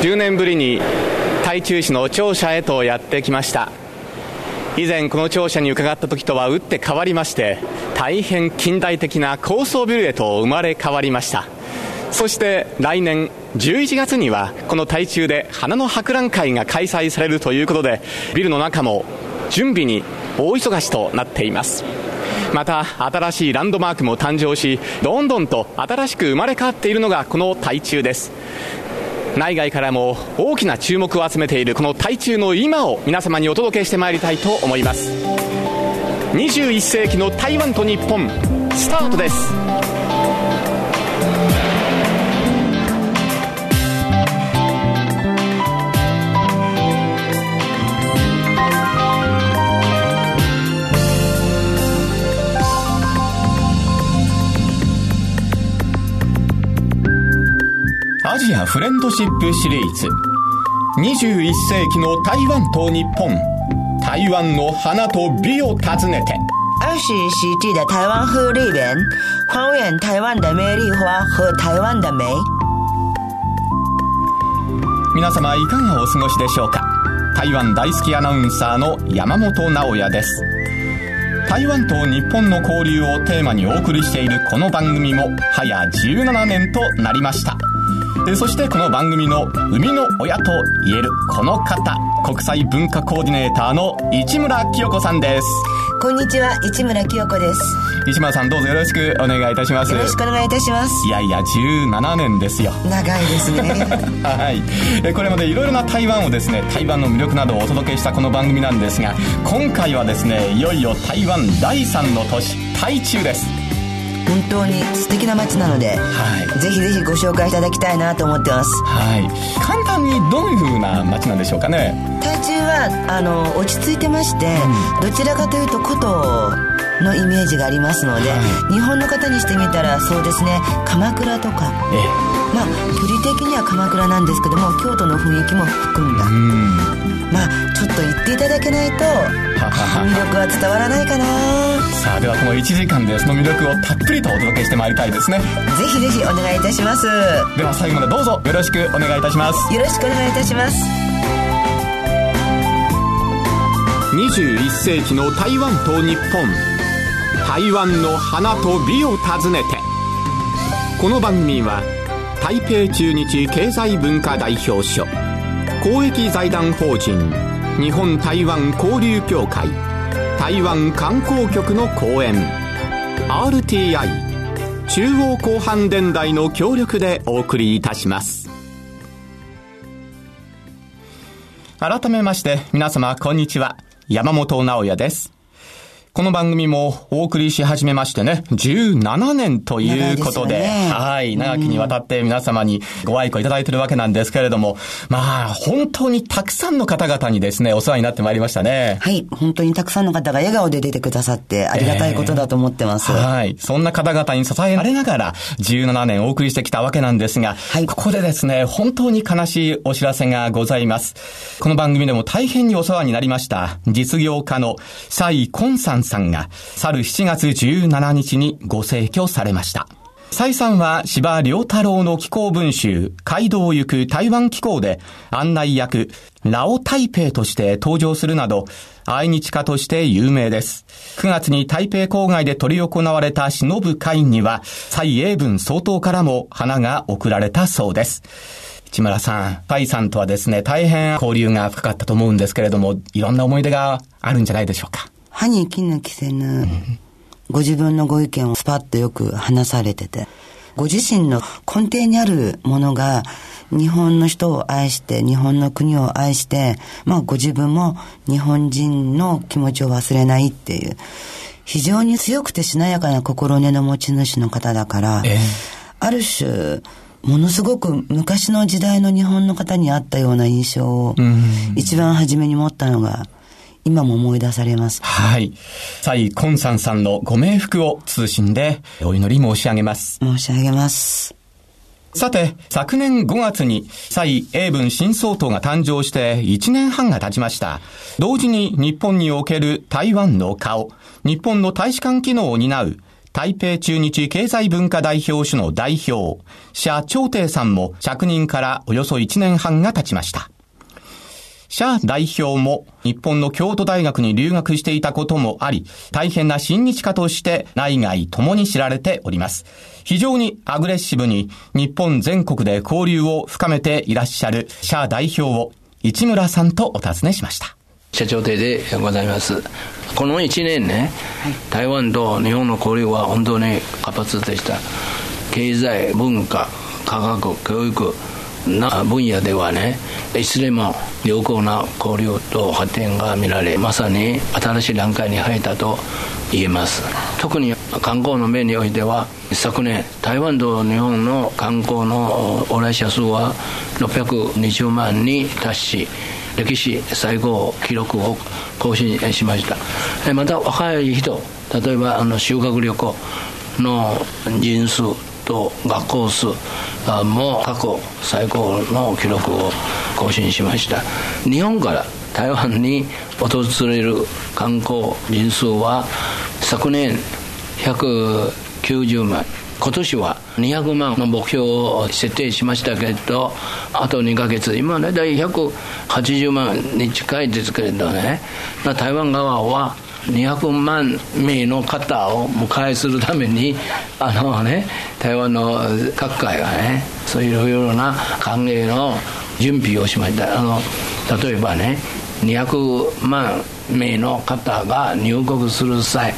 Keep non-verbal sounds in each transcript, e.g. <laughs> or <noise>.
10年ぶりに台中市の庁舎へとやってきました。以前この庁舎に伺った時とは打って変わりまして大変近代的な高層ビルへと生まれ変わりました。そして来年11月にはこの台中で花の博覧会が開催されるということでビルの中も準備に大忙しとなっています。また新しいランドマークも誕生しどんどんと新しく生まれ変わっているのがこの台中です。内外からも大きな注目を集めているこの台中の今を皆様にお届けしてまいりたいと思います。21世紀の台湾と日本スタートです。ジアフレンドシップシリーズ。21世紀の台湾と日本。台湾の花と美を訪ねて。二十世纪的台湾鹤丽园，还原台湾的美丽花和台湾的美。皆様いかがお過ごしでしょうか？台湾大好きアナウンサーの山本直也です。台湾と日本の交流をテーマにお送りしているこの番組も早17年となりましたそしてこの番組の生みの親と言えるこの方国際文化コーディネーターの市村清子さんですこんにちは、市村清子です。市村さんどうぞよろしくお願いいたしますよろしくお願いいたします。いやいや17年ですよ長いですね。<laughs> はいこれまでいろいろな台湾をですね台湾の魅力などをお届けしたこの番組なんですが今回はですねいよいよ台湾第3の都市台中です本当に素敵な街なので、はい。ぜひぜひご紹介いただきたいなと思ってます。はい。簡単にどういう風な街なんでしょうかね。台中はあの落ち着いてまして、どちらかというと古都のイメージがありますので、は日本の方にしてみたらそうですね鎌倉とか。えまあ距離的には鎌倉なんですけども京都の雰囲気も含んだ、えうん。まあと言っていただけないと <laughs> 魅力は伝わらないかな。さあではこの1時間でその魅力をたっぷりとお届けしてまいりたいですね。ぜひぜひお願いいたします。よでは最後までどうぞよろしくお願いいたします。ろしくお願いいたします。21世紀の台湾と日本。台湾の花と美を訪ねて。この番組は台北中日経済文化代表所公益財団法人日本台湾交流協会台湾観光局の講演。RTI 中央広範電台の協力でお送りいたします。改めまして皆様こんにちは。山本直哉です。この番組もお送りし始めましてね、17年ということで、でねはい、長きにわたって皆様にご愛顧いただいているわけなんですけれども、まあ、本当にたくさんの方々にですね、お世話になってまいりましたね。はい本当にたくさんの方が笑顔で出てくださってありがたいことだと思ってます、はい。そんな方々に支えられながら、17年お送りしてきたわけなんですが、はいここでですね、本当に悲しいお知らせがございます。この番組でも大変にお世話になりました、実業家の蔡根さんさんが、去る7月17日にご逝去されました。蔡さんは司良太郎の気候文集、街道を行く台湾気候で案内役、ラオ台北として登場するなど、愛日家として有名です。9月に台北郊外で執り行われた忍ぶ会には、蔡英文総統からも花が贈られたそうです。市村さん、蔡さんとはですね、大変交流が深かったと思うんですけれども、いろんな思い出があるんじゃないでしょうか。歯に衣着せぬ、ご自分のご意見をスパッとよく話されてて、ご自身の根底にあるものが、日本の人を愛して、日本の国を愛して、まあご自分も日本人の気持ちを忘れないっていう、非常に強くてしなやかな心根の持ち主の方だから、ええ。ある種、ものすごく昔の時代の日本の方にあったような印象を、一番初めに持ったのが、今も思い出されます。はい。蔡根さんさんのご冥福を通信でお祈り申し上げます。申し上げます。さて、昨年5月に蔡英文新総統が誕生して1年半が経ちました。同時に日本における台湾の顔、日本の大使館機能を担う台北中日経済文化代表種の代表、社長帝さんも着任からおよそ1年半が経ちました。社代表も日本の京都大学に留学していたこともあり、大変な親日家として内外ともに知られております。非常にアグレッシブに日本全国で交流を深めていらっしゃる社代表を市村さんとお尋ねしました。社長邸でございます。この1年ね、台湾と日本の交流は本当に活発でした。経済、文化、科学、教育、な分野ではねいずれも良好な交流と発展が見られまさに新しい段階に入ったと言えます。特に観光の面においては昨年台湾と日本の観光の往来者数は620万に達し歴史最高記録を更新しました。また若い人例えばあの修学旅行の人数と学校数も過去最高の記録を更新しました。日本から台湾に訪れる観光人数は昨年190万。今年は200万の目標を設定しましたけどあと2か月。今ね大体180万に近いですけれどね。台湾側は200万名の方を迎えするためにあのね台湾の各界がねそういういろいろな歓迎の準備をしました。あの例えばね200万名の方が入国する際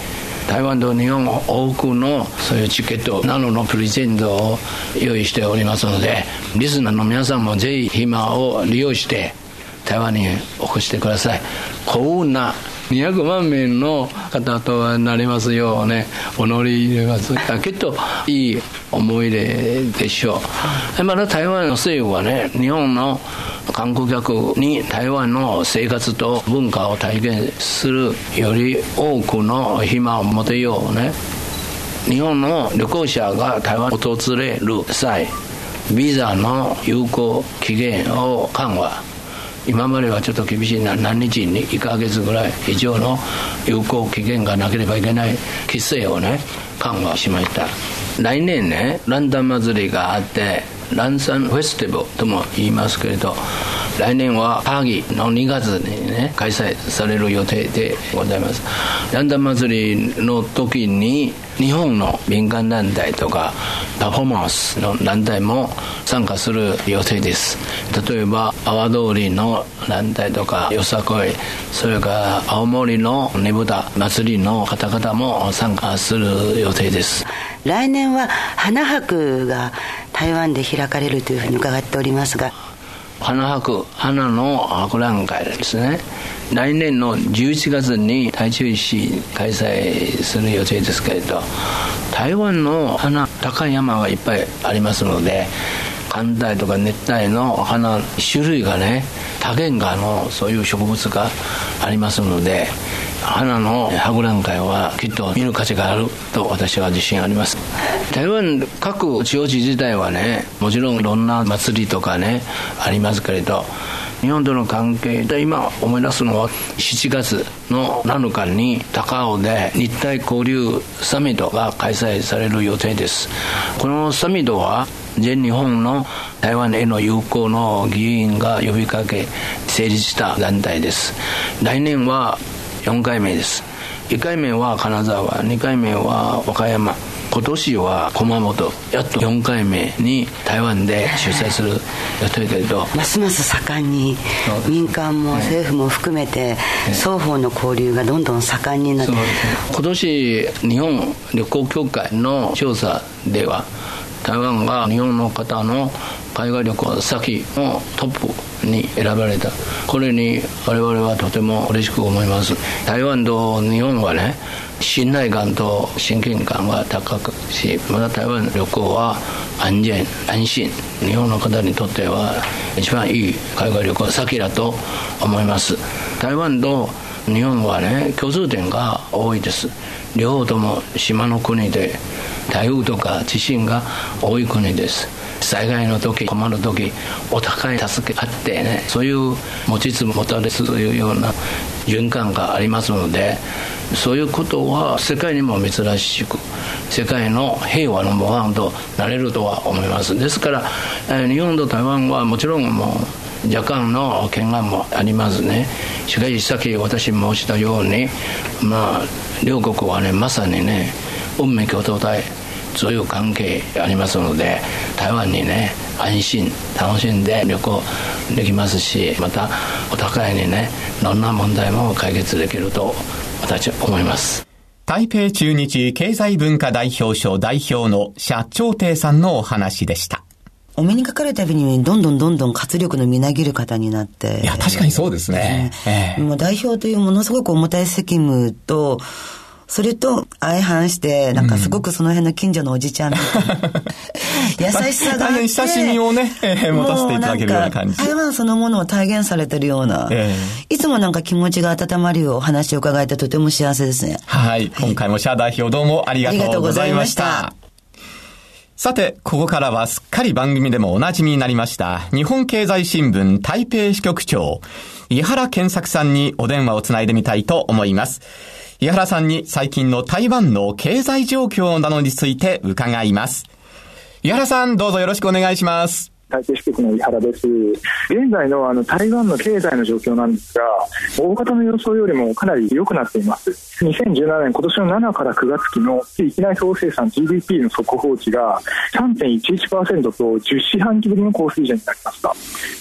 台湾と日本多くのそういうチケットなどのプレゼントを用意しておりますのでリスナーの皆さんもぜひ暇を利用して台湾にお越してください。幸運な200万名の方となりますようね。お乗り入れますきっといい思い出でしょう。まだ台湾の政府はね日本の観光客に台湾の生活と文化を体験するより多くの暇を持てようね。日本の旅行者が台湾を訪れる際ビザの有効期限を緩和。今まではちょっと厳しいな。何日に1か月ぐらい以上の有効期限がなければいけない規制をね緩和しました。来年ねランタン祭りがあってランサンフェスティブルとも言いますけれど来年はパーギーの2月にね開催される予定でございます。ランダム祭りの時に日本の民間団体とかパフォーマンスの団体も参加する予定です。例えば阿波通りの団体とかよさこいそれから青森のねぶた祭りの方々も参加する予定です。来年は花博が台湾で開かれるというふうに伺っておりますが花博花の博覧会ですね。来年の11月に台中市開催する予定ですけれど台湾の花高い山がいっぱいありますので寒帯とか熱帯の花種類がね多元化のそういう植物がありますので花の博覧会はきっと見る価値があると私は自信あります。台湾各地方自治体はねもちろんいろんな祭りとかねありますけれど日本との関係で今思い出すのは7月の7日に高尾で日体交流サミットが開催される予定です。このサミットは全日本の台湾への友好の議員が呼びかけ成立した団体です。来年は4回目です。1回目は金沢2回目は和歌山。今年は熊本。やっと4回目に台湾で主催する予定けれど。ますます盛んに民間も政府も含めて双方の交流がどんどん盛んになって、今年日本旅行協会の調査では台湾が日本の方の海外旅行先のトップに選ばれた。これに我々はとても嬉しく思います。台湾と日本はね信頼感と親近感が高くしまた台湾旅行は安全安心日本の方にとっては一番いい海外旅行先だと思います。台湾と日本はね共通点が多いです。両方とも島の国で台風とか地震が多い国です。災害の時困る時お互い助け合ってねそういう持ちつ持たれつというような循環がありますのでそういうことは世界にも珍しく世界の平和の模範となれるとは思います。ですから、日本と台湾はもちろんもう若干の懸案もありますね。しかしさっき私申したようにまあ両国はねまさにね運命共同体そういう関係ありますので台湾にね安心楽しんで旅行できますしまたお互いにねどんな問題も解決できると私は思います台北中日経済文化代表賞代表の社長亭さんのお話でした。お目にかかるたびに、どんどんどんどん活力のみなぎる方になって。いや、確かにそうですね。えー、もう代表というものすごく重たい責務と、それと相反して、なんかすごくその辺の近所のおじちゃんみたいな、優しさがあって。親しみをね、えー、持たせていただけるような感じ。台湾そのものを体現されてるような、えー、いつもなんか気持ちが温まるお話を伺えてとても幸せですね。はい。今回もシャア代表どうもありがとうございました。さて、ここからはすっかり番組でもおなじみになりました、日本経済新聞台北支局長、井原健作さんにお電話をつないでみたいと思います。井原さんに最近の台湾の経済状況などについて伺います。井原さん、どうぞよろしくお願いします。台北支局の井原です。現在のあの台湾の経済の状況なんですが、大方の予想よりもかなり良くなっています。2017年、今年の7から9月期の域内総生産 GDP の速報値が3.11%と10四半期ぶりの高水準になりました。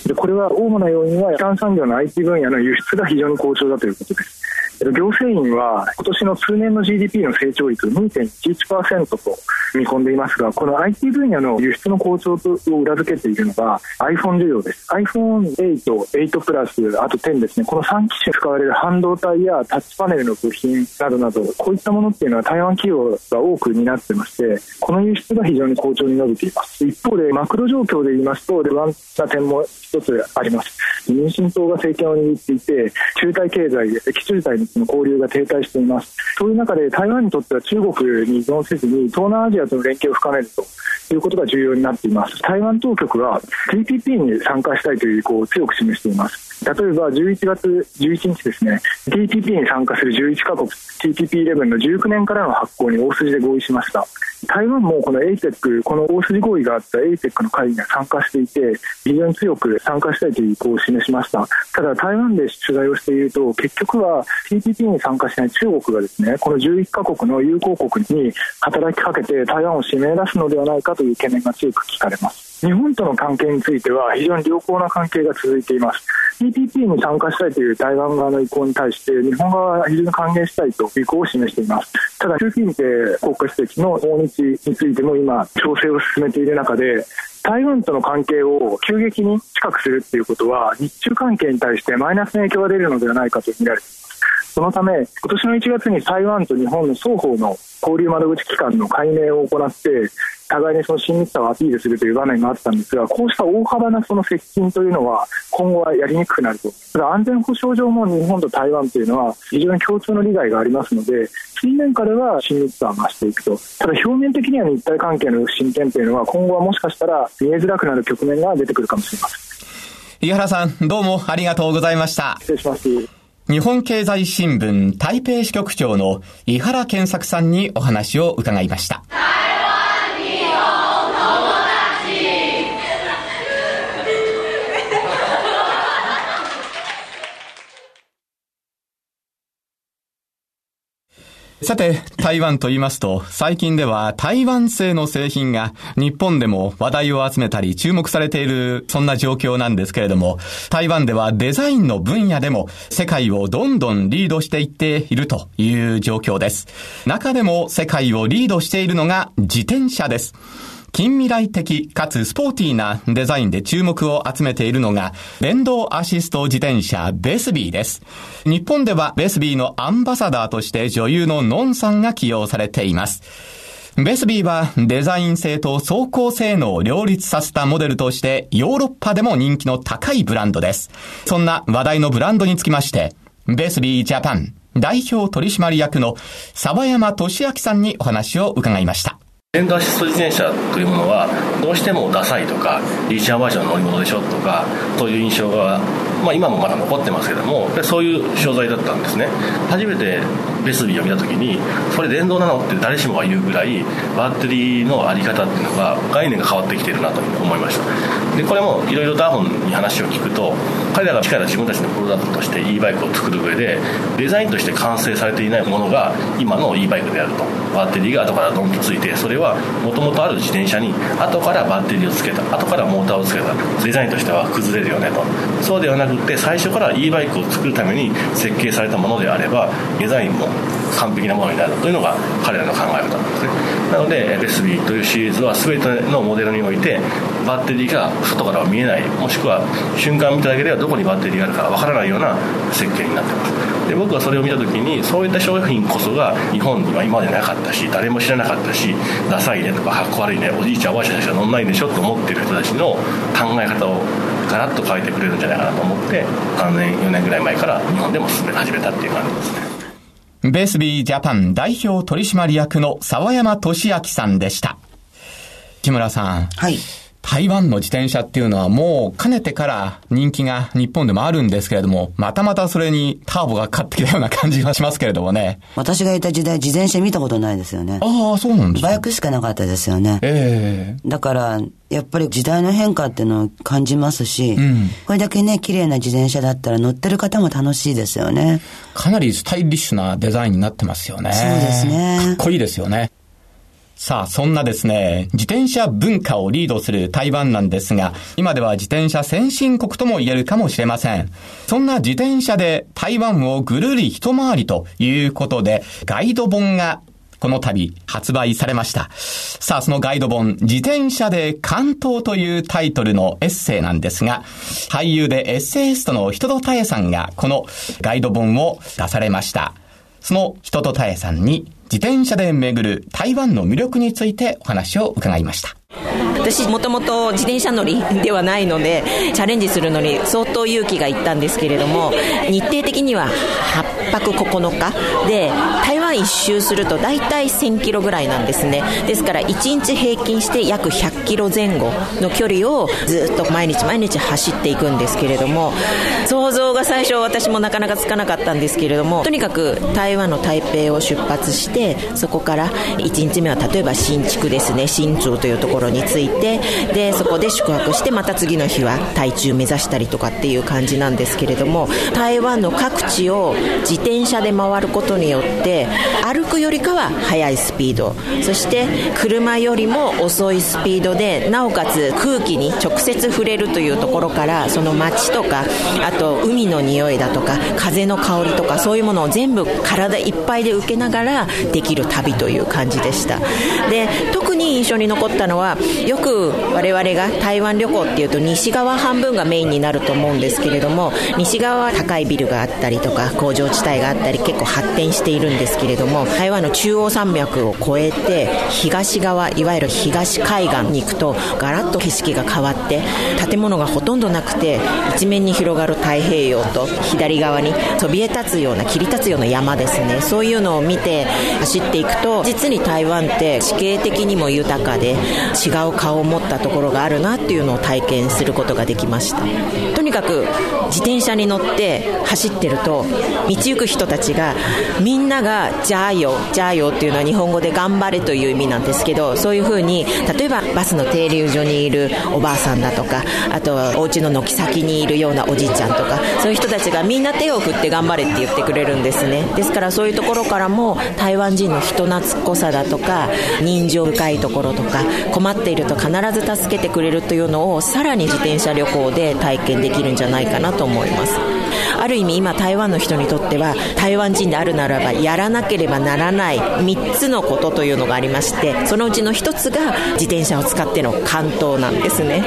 でこれは主な要因は、基幹産業の IT 分野の輸出が非常に好調だということです。行政院は今年の通年の GDP の成長率2.11%と見込んでいますがこの IT 分野の輸出の好調を裏付けているのが iPhone 需要です。iPhone8、8プラスあと10ですね。この3機種使われる半導体やタッチパネルの部品などなどこういったものっていうのは台湾企業が多く担ってましてこの輸出が非常に好調に伸びています。一方でマクロ状況で言いますと不安な点も一つあります。民進党が政権を握っていて中台経済で中台のの交流が停滞しています。そういう中で台湾にとっては中国に依存せずに東南アジアとの連携を深めるということが重要になっています。台湾当局は TPP に参加したいという意向を強く示しています。例えば11月11日ですね TPP に参加する11カ国 TPP11 の19年からの発行に大筋で合意しました。台湾もこの APEC この大筋合意があった APEC の会議に参加していて非常に強く参加したいという意向を示しました。ただ台湾で取材をしていると結局は TPP に参加しない中国がですねこの11カ国の友好国に働きかけて台湾を締め出すのではないかという懸念が強く聞かれます。日本との関係については非常に良好な関係が続いています。TPP に参加したいという台湾側の意向に対して日本側は非常に歓迎したいと意向を示しています。ただ習近平国家主席の訪日についても今調整を進めている中で台湾との関係を急激に近くするということは日中関係に対してマイナスの影響が出るのではないかと見られています。そのため今年の1月に台湾と日本の双方の交流窓口機関の解明を行って互いにその親密さをアピールするという場面があったんですがこうした大幅なその接近というのは今後はやりにくくなると。ただ安全保障上も日本と台湾というのは非常に共通の利害がありますので水面下では親密さは増していくと。ただ表面的には日台関係の進展というのは今後はもしかしたら見えづらくなる局面が出てくるかもしれません。井原さんどうもありがとうございました。失礼します日本経済新聞台北支局長の井原健作さんにお話を伺いました。さて、台湾と言いますと、最近では台湾製の製品が日本でも話題を集めたり注目されている、そんな状況なんですけれども、台湾ではデザインの分野でも世界をどんどんリードしていっているという状況です。中でも世界をリードしているのが自転車です。近未来的かつスポーティーなデザインで注目を集めているのが、電動アシスト自転車ベスビーです。日本ではベスビーのアンバサダーとして女優のノンさんが起用されています。ベスビーはデザイン性と走行性能を両立させたモデルとしてヨーロッパでも人気の高いブランドです。そんな話題のブランドにつきまして、ベスビージャパン代表取締役の沢山俊明さんにお話を伺いました。電動アシスト自転車というものはどうしてもダサいとかリーチャーバージョンの乗り物でしょとかという印象がまあ、今もまだ残ってますけどもそういう商材だったんですね。初めてベスビーを見た時にそれ電動なのって誰しもが言うぐらいバッテリーの在り方っていうのが概念が変わってきてるなと思いました。でこれもいろいろダーホンに話を聞くと彼らが力自分たちのプロダクトとして e バイクを作る上でデザインとして完成されていないものが今の e バイクであると。バッテリーが後からドンとついてそれはもともとある自転車に後からバッテリーをつけた後からモーターをつけたデザインとしては崩れるよねと。そうではなくて最初から e バイクを作るために設計されたものであればデザインも完璧なものになるというのが彼らの考え方なんですね。なのでベスビーというシリーズは全てのモデルにおいてバッテリーが外からは見えないもしくは瞬間見ただけではどこにバッテリーがあるかわからないような設計になってます。で僕はそれを見た時にそういった商品こそが日本には今までなかったし誰も知らなかったしダサいねとかかっこ悪いねおじいちゃんおばあちゃんしか乗んないでしょと思ってる人たちの考え方をガラッと変えてくれるんじゃないかなと思って3年4年ぐらい前から日本でも進め始めたっていう感じですねベースビージャパン代表取締役の沢山俊明さんでした。木村さん。はい。台湾の自転車っていうのはもうかねてから人気が日本でもあるんですけれども、またまたそれにターボがかかってきたような感じがしますけれどもね。私がいた時代、自転車見たことないですよね。ああ、そうなんですバイクしかなかったですよね。ええだから、やっぱり時代の変化っていうのを感じますし、んこれだけね、綺麗な自転車だったら乗ってる方も楽しいですよね。かなりスタイリッシュなデザインになってますよね。そうですねかっこいいですよね。さあ、そんなですね、自転車文化をリードする台湾なんですが、今では自転車先進国とも言えるかもしれません。そんな自転車で台湾をぐるり一回りということで、ガイド本がこの度発売されました。さあ、そのガイド本、自転車で関東というタイトルのエッセイなんですが、俳優でエッセイストの人戸太江さんがこのガイド本を出されました。その人戸太江さんに自転車で巡る台湾の魅力についてお話を伺いました。私もともと自転車乗りではないのでチャレンジするのに相当勇気がいったんですけれども日程的には8泊9日で台湾一周すると大体1000キロぐらいなんですね。ですから1日平均して約100キロ前後の距離をずっと毎日毎日走っていくんですけれども想像が最初私もなかなかつかなかったんですけれどもとにかく台湾の台北を出発してそこから1日目は例えば新築ですね新竹というところに着いてでそこで宿泊してまた次の日は台中目指したりとかっていう感じなんですけれども台湾の各地を自転車で回ることによって歩くよりかは速いスピードそして車よりも遅いスピードでなおかつ空気に直接触れるというところからその街とかあと海の匂いだとか風の香りとかそういうものを全部体いっぱいで受けながらできる旅という感じでした。で特に印象に残ったのはよく我々が台湾旅行っていうと西側半分がメインになると思うんですけれども西側は高いビルがあったりとか工場地帯があったり結構発展しているんですけれども台湾の中央山脈を越えて東側いわゆる東海岸に行くとガラッと景色が変わって建物がほとんどなくて一面に広がる太平洋と左側にそびえ立つような切り立つような山ですね。そういうのを見て走っていくと実に台湾って地形的にも豊かで違う顔を持ったところがあるなっていうのを体験することができました。とにかく自転車に乗って走ってると道行く人たちがみんなが「じゃあよ」「じゃあよ」っていうのは日本語で「頑張れ」という意味なんですけどそういうふうに例えばバスの停留所にいるおばあさんだとかあとはお家の軒先にいるようなおじいちゃんとかそういう人たちがみんな手を振って頑張れって言ってくれるんですね。ですからそういうところからも台湾人の人懐っこさだとか人情深いところとか困っていると必ず助けてくれるというのをさらに自転車旅行で体験できるんじゃないかなと思います。ある意味今台湾の人にとっては台湾人であるならばやらなければならない3つのことというのがありましてそのうちの1つが自転車を使っての関東なんですね。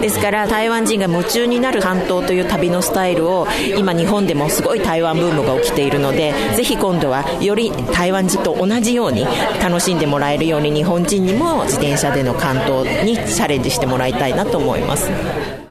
ですから台湾人が夢中になる関東という旅のスタイルを今日本でもすごい台湾ブームが起きているのでぜひ今度はより台湾人と同じように楽しんでもらえるように日本人にも自転車での関東にチャレンジしてもらいたいなと思います。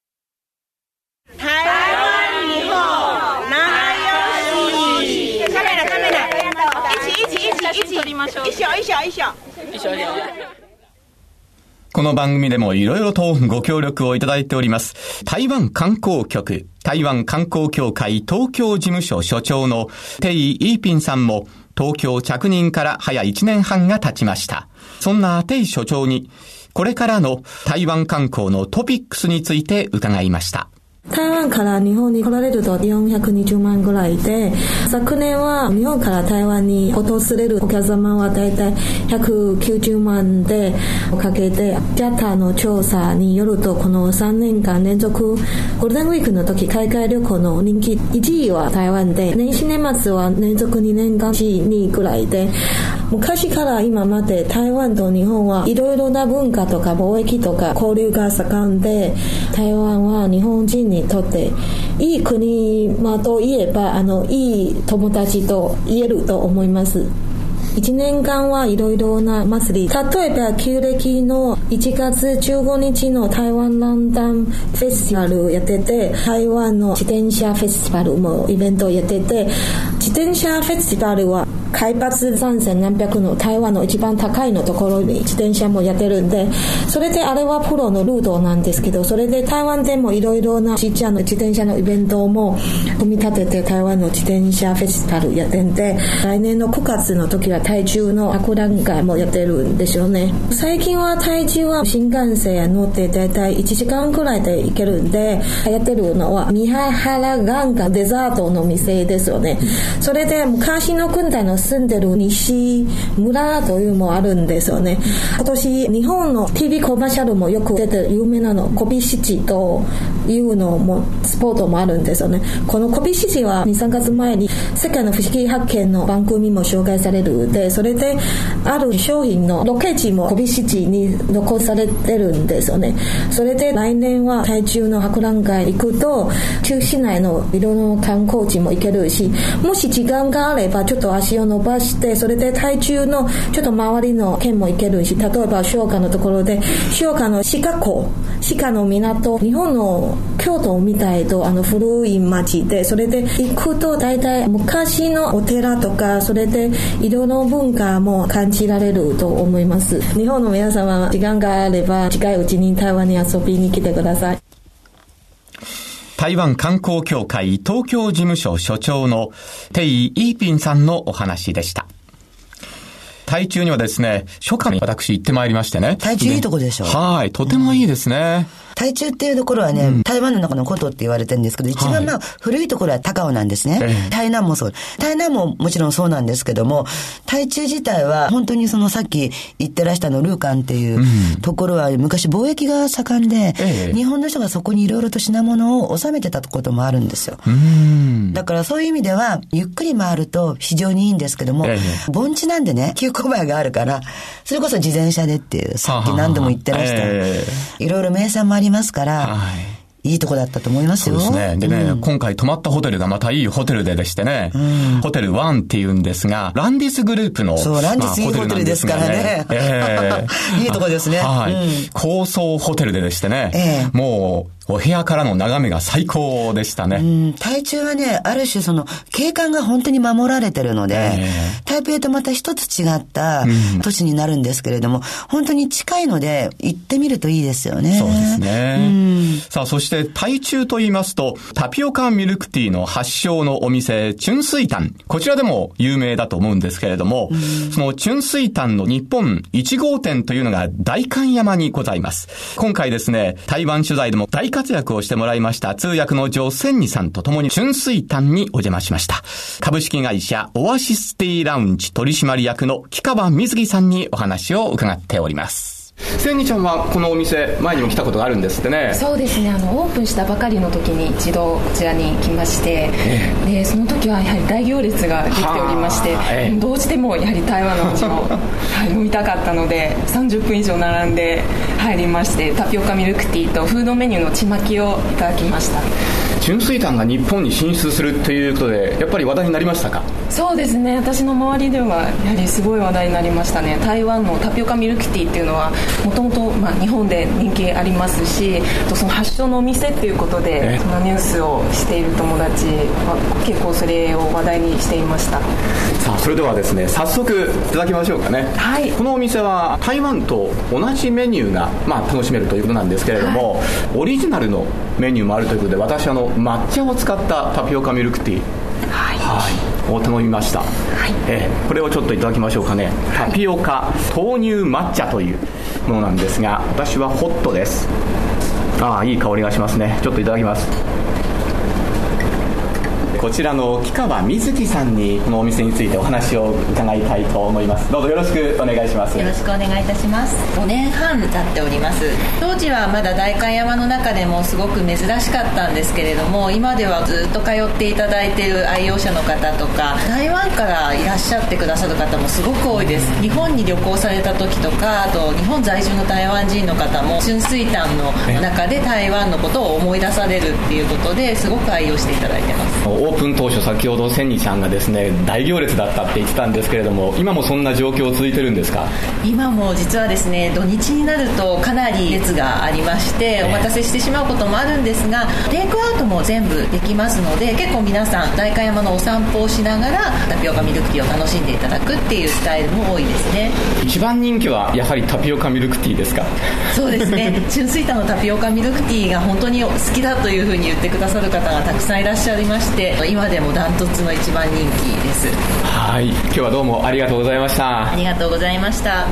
この番組でもいろいろとご協力をいただいております。台湾観光局、台湾観光協会東京事務所所長のテイ・イーピンさんも東京着任から早1年半が経ちました。そんなテイ所長に、これからの台湾観光のトピックスについて伺いました。台湾から日本に来られると420万ぐらいで、昨年は日本から台湾に訪れるお客様は大体190万でかけて、ジャターの調査によると、この3年間連続ゴールデンウィークの時、海外旅行の人気1位は台湾で、年始年末は連続2年間1位、2位ぐらいで、昔から今まで台湾と日本はいろいろな文化とか貿易とか交流が盛んで、台湾は日本人にとっていい国、まあ、といえばあのいい友達と言えると思います。1年間はいろいろな祭り例えば旧暦の1月15日の台湾ランタンフェスティバルやってて台湾の自転車フェスティバルもイベントやってて自転車フェスティバルは海抜3何百の台湾の一番高いのところに自転車もやってるんでそれであれはプロのルートなんですけどそれで台湾でもいろいろなちっちゃな自転車のイベントも組み立てて台湾の自転車フェスティバルやってんで来年の9月の時は台中の博覧会もやってるんですよね。最近は台中は新幹線乗って大体1時間くらいで行けるんでやってるのは三原眼科デザートの店ですよね。それで昔の軍隊の住んでる西村というもあるんですよね。今年日本の TV コマーシャルもよく出て有名なのコビシチというのもスポットもあるんですよね。このコビシチは23月前に世界の不思議発見の番組も紹介されるでそれである商品のロケ地もコビシチに残されてるんですよね。それで来年は台中の博覧会行くと中市内のいろいろな観光地も行けるしもし時間があればちょっと足を伸ばしてそれで台中のちょっと周りの県も行けるし例えば商家のところで商家の鹿港鹿の港日本の京都みたいとあの古い町でそれで行くと大体昔のお寺とかそれで色の文化も感じられると思います日本の皆様時間があれば近いうちに台湾に遊びに来てください台湾観光協会東京事務所所長のテイ・イーピンさんのお話でした。台中にはですね、初夏に私行ってまいりましてね。台中いいとこでしょはい、とてもいいですね。うん台中っていうところはね、うん、台湾の中のことって言われてるんですけど、一番まあ、古いところは高尾なんですね。台南もそう。台南ももちろんそうなんですけども、台中自体は本当にそのさっき言ってらしたのルーカンっていうところは昔貿易が盛んで、日本の人がそこにいろいろと品物を収めてたこともあるんですよ。だからそういう意味では、ゆっくり回ると非常にいいんですけども、盆地なんでね、急勾配があるから、それこそ自転車でっていう、さっき何度も言ってらした、いろいろ名産もありりますから、はい。いいとこだったと思いますよ。そうですね。でね、うん、今回泊まったホテルがまたいいホテルででしてね、うん、ホテルワンっていうんですが、ランディスグループの、そう、ランディスいいホテルですからね。<laughs> えー、いいとこですね。はい、うん、高層ホテルででしてね、えー、もう、お部屋からの眺めが最高でしたね。うん、台中はね、ある種その景観が本当に守られてるので、えー、台北とまた一つ違った都市になるんですけれども、うん、本当に近いので行ってみるといいですよね。そうですね。うん、さあ、そして台中と言いますと、タピオカミルクティーの発祥のお店、春水炭。こちらでも有名だと思うんですけれども、うん、その春水炭の日本1号店というのが大観山にございます。今回ですね、台湾取材でも大活躍をしてもらいました通訳の女千里さんと共に春水炭にお邪魔しました。株式会社オアシスティラウンジ取締役の木川水木さんにお話を伺っております。千里ちゃんはこのお店前にも来たことがあるんですってね。そうですね。あのオープンしたばかりの時に一度こちらに来まして、ええ、でその時はやはり大行列ができておりまして、え、どうしてもやはり台湾の味を、<laughs> はい、飲みたかったので30分以上並んで入りましてタピオカミルクティーとフードメニューのちまきをいただきました。純粋炭が日本に進出するということでやっぱり話題になりましたか？そうですね。私の周りではやはりすごい話題になりましたね。台湾のタピオカミルクティーっていうのはもともと日本で人気ありますしその発祥のお店っていうことでそのニュースをしている友達は結構それを話題にしていました。さあそれではですね早速いただきましょうかね。はい。このお店は台湾と同じメニューが、まあ、楽しめるということなんですけれども、はい、オリジナルのメニューもあるということで私あの抹茶を使ったタピオカミルクティーを頼みました、はい。えー、これをちょっといただきましょうかね。タピオカ豆乳抹茶というものなんですが私はホットです。ああいい香りがしますね。ちょっといただきますこちらの木川瑞希さんにこのお店についてお話を伺いたいと思います。どうぞよろしくお願いします。よろしくお願いいたします。5年半経っております。当時はまだ代官山の中でもすごく珍しかったんですけれども今ではずっと通っていただいている愛用者の方とか台湾からいらっしゃってくださる方もすごく多いです。日本に旅行された時とかあと日本在住の台湾人の方も春水炭の中で台湾のことを思い出されるっていうことですごく愛用していただいてます。ープン当初先ほど千里ちゃんがですね大行列だったって言ってたんですけれども今もそんな状況続いてるんですか？今も実はですね土日になるとかなり列がありましてお待たせしてしまうこともあるんですがテイクアウトも全部できますので結構皆さん代官山のお散歩をしながらタピオカミルクティーを楽しんでいただくっていうスタイルも多いですね。一番人気はやはりタピオカミルクティーですか？そうですね。春水田のタピオカミルクティーが本当に好きだというふうに言ってくださる方がたくさんいらっしゃいまして今でもダントツの一番人気です。はい。今日はどうもありがとうございました。ありがとうございました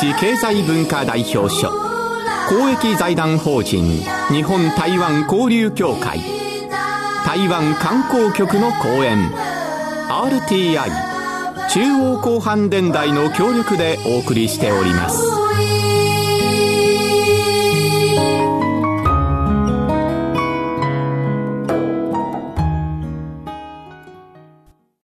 日経済文化代表所公益財団法人日本台湾交流協会。台湾観光局の講演。RTI 中央広範電台の協力でお送りしております。